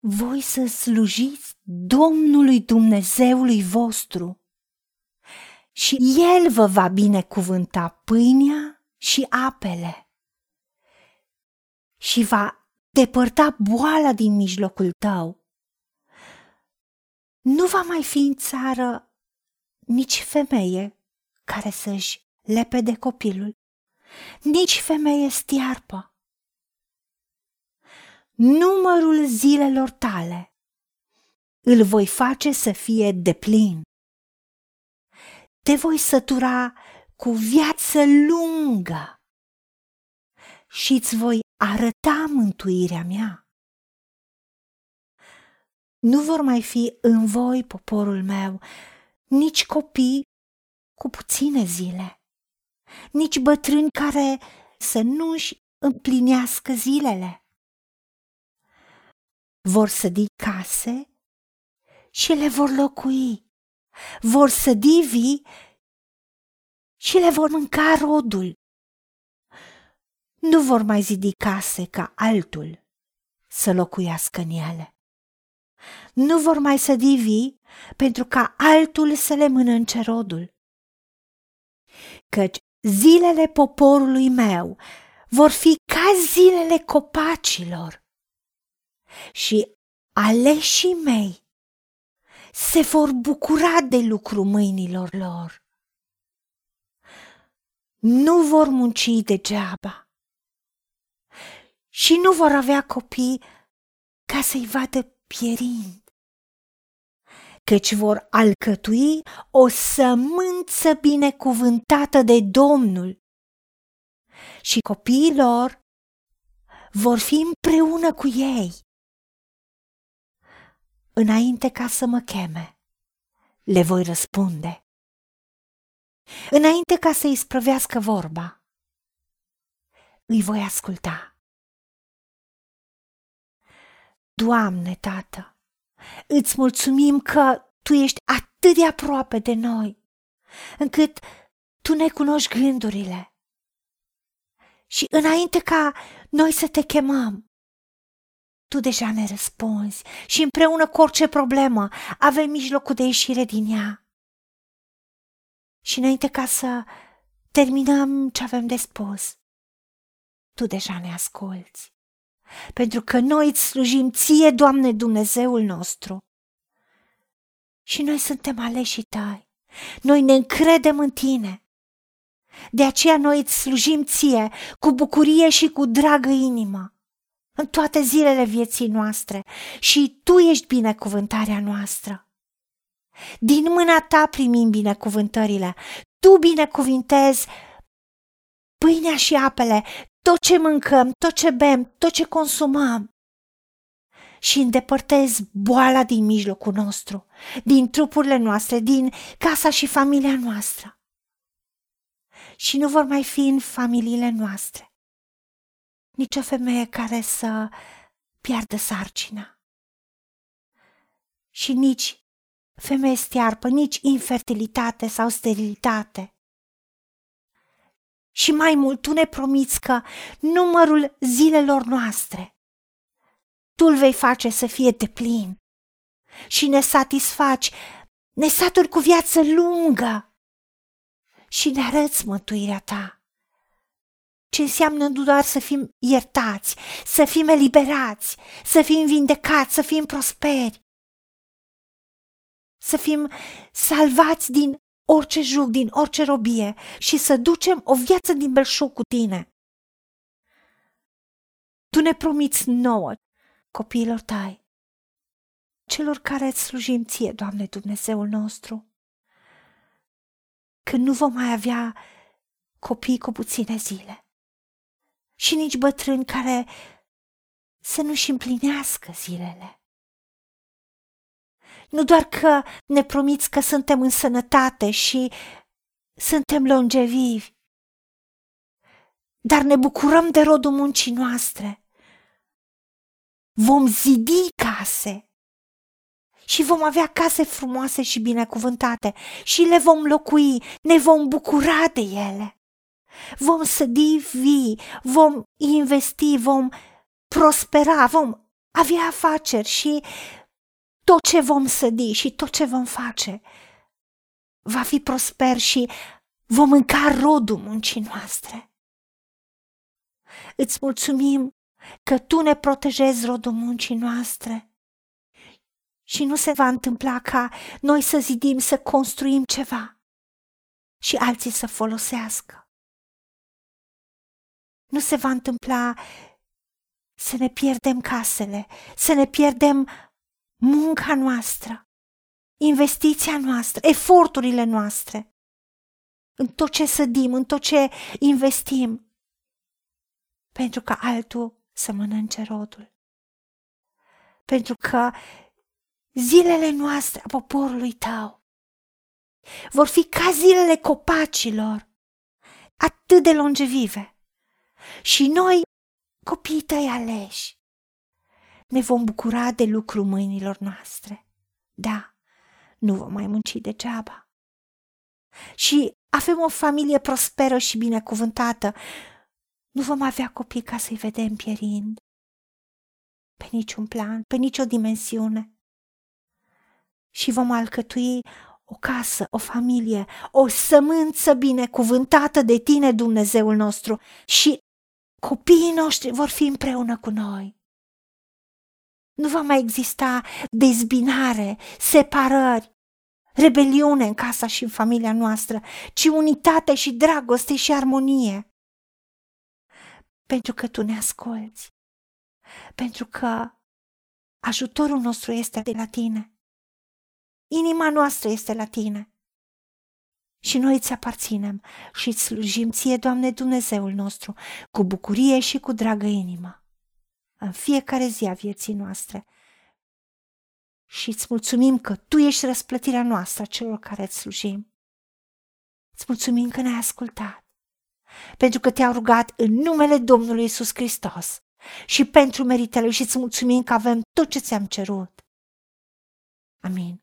voi să slujiți Domnului Dumnezeului vostru și El vă va binecuvânta pâinea și apele și va depărta boala din mijlocul tău. Nu va mai fi în țară nici femeie care să-și lepede copilul, nici femeie stiarpă. Numărul zilelor tale îl voi face să fie deplin. Te voi sătura cu viață lungă și îți voi arăta mântuirea mea. Nu vor mai fi în voi, poporul meu, nici copii cu puține zile, nici bătrâni care să nu-și împlinească zilele. Vor sădi case și le vor locui, vor sădi vii și le vor mânca rodul. Nu vor mai zidi case ca altul să locuiască în ele. Nu vor mai sădi vii pentru ca altul să le mănânce rodul. Căci zilele poporului meu vor fi ca zilele copacilor și aleșii mei se vor bucura de lucru mâinilor lor. Nu vor munci degeaba și nu vor avea copii ca să-i vadă pierind, căci vor alcătui o sămânță binecuvântată de Domnul și copiii lor vor fi împreună cu ei. Înainte ca să mă cheme, le voi răspunde. Înainte ca să-i sprăvească vorba, îi voi asculta. Doamne, Tată, îți mulțumim că Tu ești atât de aproape de noi, încât Tu ne cunoști gândurile. Și înainte ca noi să te chemăm, Tu deja ne răspunzi și împreună cu orice problemă avem mijlocul de ieșire din ea. Și înainte ca să terminăm ce avem de spus, Tu deja ne asculți pentru că noi îți slujim ție, Doamne Dumnezeul nostru. Și noi suntem aleși tăi. Noi ne încredem în tine. De aceea noi îți slujim ție cu bucurie și cu dragă inimă în toate zilele vieții noastre și tu ești binecuvântarea noastră. Din mâna ta primim binecuvântările, tu binecuvintezi pâinea și apele, tot ce mâncăm, tot ce bem, tot ce consumăm și îndepărtezi boala din mijlocul nostru, din trupurile noastre, din casa și familia noastră. Și nu vor mai fi în familiile noastre nici o femeie care să piardă sarcina. Și nici femeie stiarpă, nici infertilitate sau sterilitate și mai mult, tu ne promiți că numărul zilelor noastre tu îl vei face să fie deplin și ne satisfaci, ne saturi cu viață lungă și ne arăți mântuirea ta. Ce înseamnă nu doar să fim iertați, să fim eliberați, să fim vindecați, să fim prosperi, să fim salvați din orice juc, din orice robie și să ducem o viață din belșug cu tine. Tu ne promiți nouă, copiilor tăi, celor care îți slujim ție, Doamne Dumnezeul nostru, că nu vom mai avea copii cu puține zile și nici bătrâni care să nu-și împlinească zilele nu doar că ne promiți că suntem în sănătate și suntem longevivi, dar ne bucurăm de rodul muncii noastre. Vom zidi case și vom avea case frumoase și binecuvântate și le vom locui, ne vom bucura de ele. Vom sădi vii, vom investi, vom prospera, vom avea afaceri și tot ce vom sădi și tot ce vom face va fi prosper și vom mânca rodul muncii noastre. Îți mulțumim că Tu ne protejezi rodul muncii noastre și nu se va întâmpla ca noi să zidim, să construim ceva și alții să folosească. Nu se va întâmpla să ne pierdem casele, să ne pierdem munca noastră, investiția noastră, eforturile noastre, în tot ce sădim, în tot ce investim, pentru ca altul să mănânce rodul. Pentru că zilele noastre a poporului tău vor fi ca zilele copacilor, atât de longevive. Și noi, copiii tăi aleși, ne vom bucura de lucru mâinilor noastre. Da, nu vom mai munci degeaba. Și avem o familie prosperă și binecuvântată. Nu vom avea copii ca să-i vedem pierind. Pe niciun plan, pe nicio dimensiune. Și vom alcătui o casă, o familie, o sămânță binecuvântată de tine, Dumnezeul nostru, și copiii noștri vor fi împreună cu noi. Nu va mai exista dezbinare, separări, rebeliune în casa și în familia noastră, ci unitate și dragoste și armonie. Pentru că tu ne asculți, pentru că ajutorul nostru este de la tine. Inima noastră este la tine. Și noi îți aparținem și îți slujim ție, Doamne Dumnezeul nostru, cu bucurie și cu dragă inimă, în fiecare zi a vieții noastre. Și îți mulțumim că Tu ești răsplătirea noastră a celor care îți slujim. Îți mulțumim că ne-ai ascultat, pentru că te-au rugat în numele Domnului Isus Hristos și pentru meritele și îți mulțumim că avem tot ce ți-am cerut. Amin.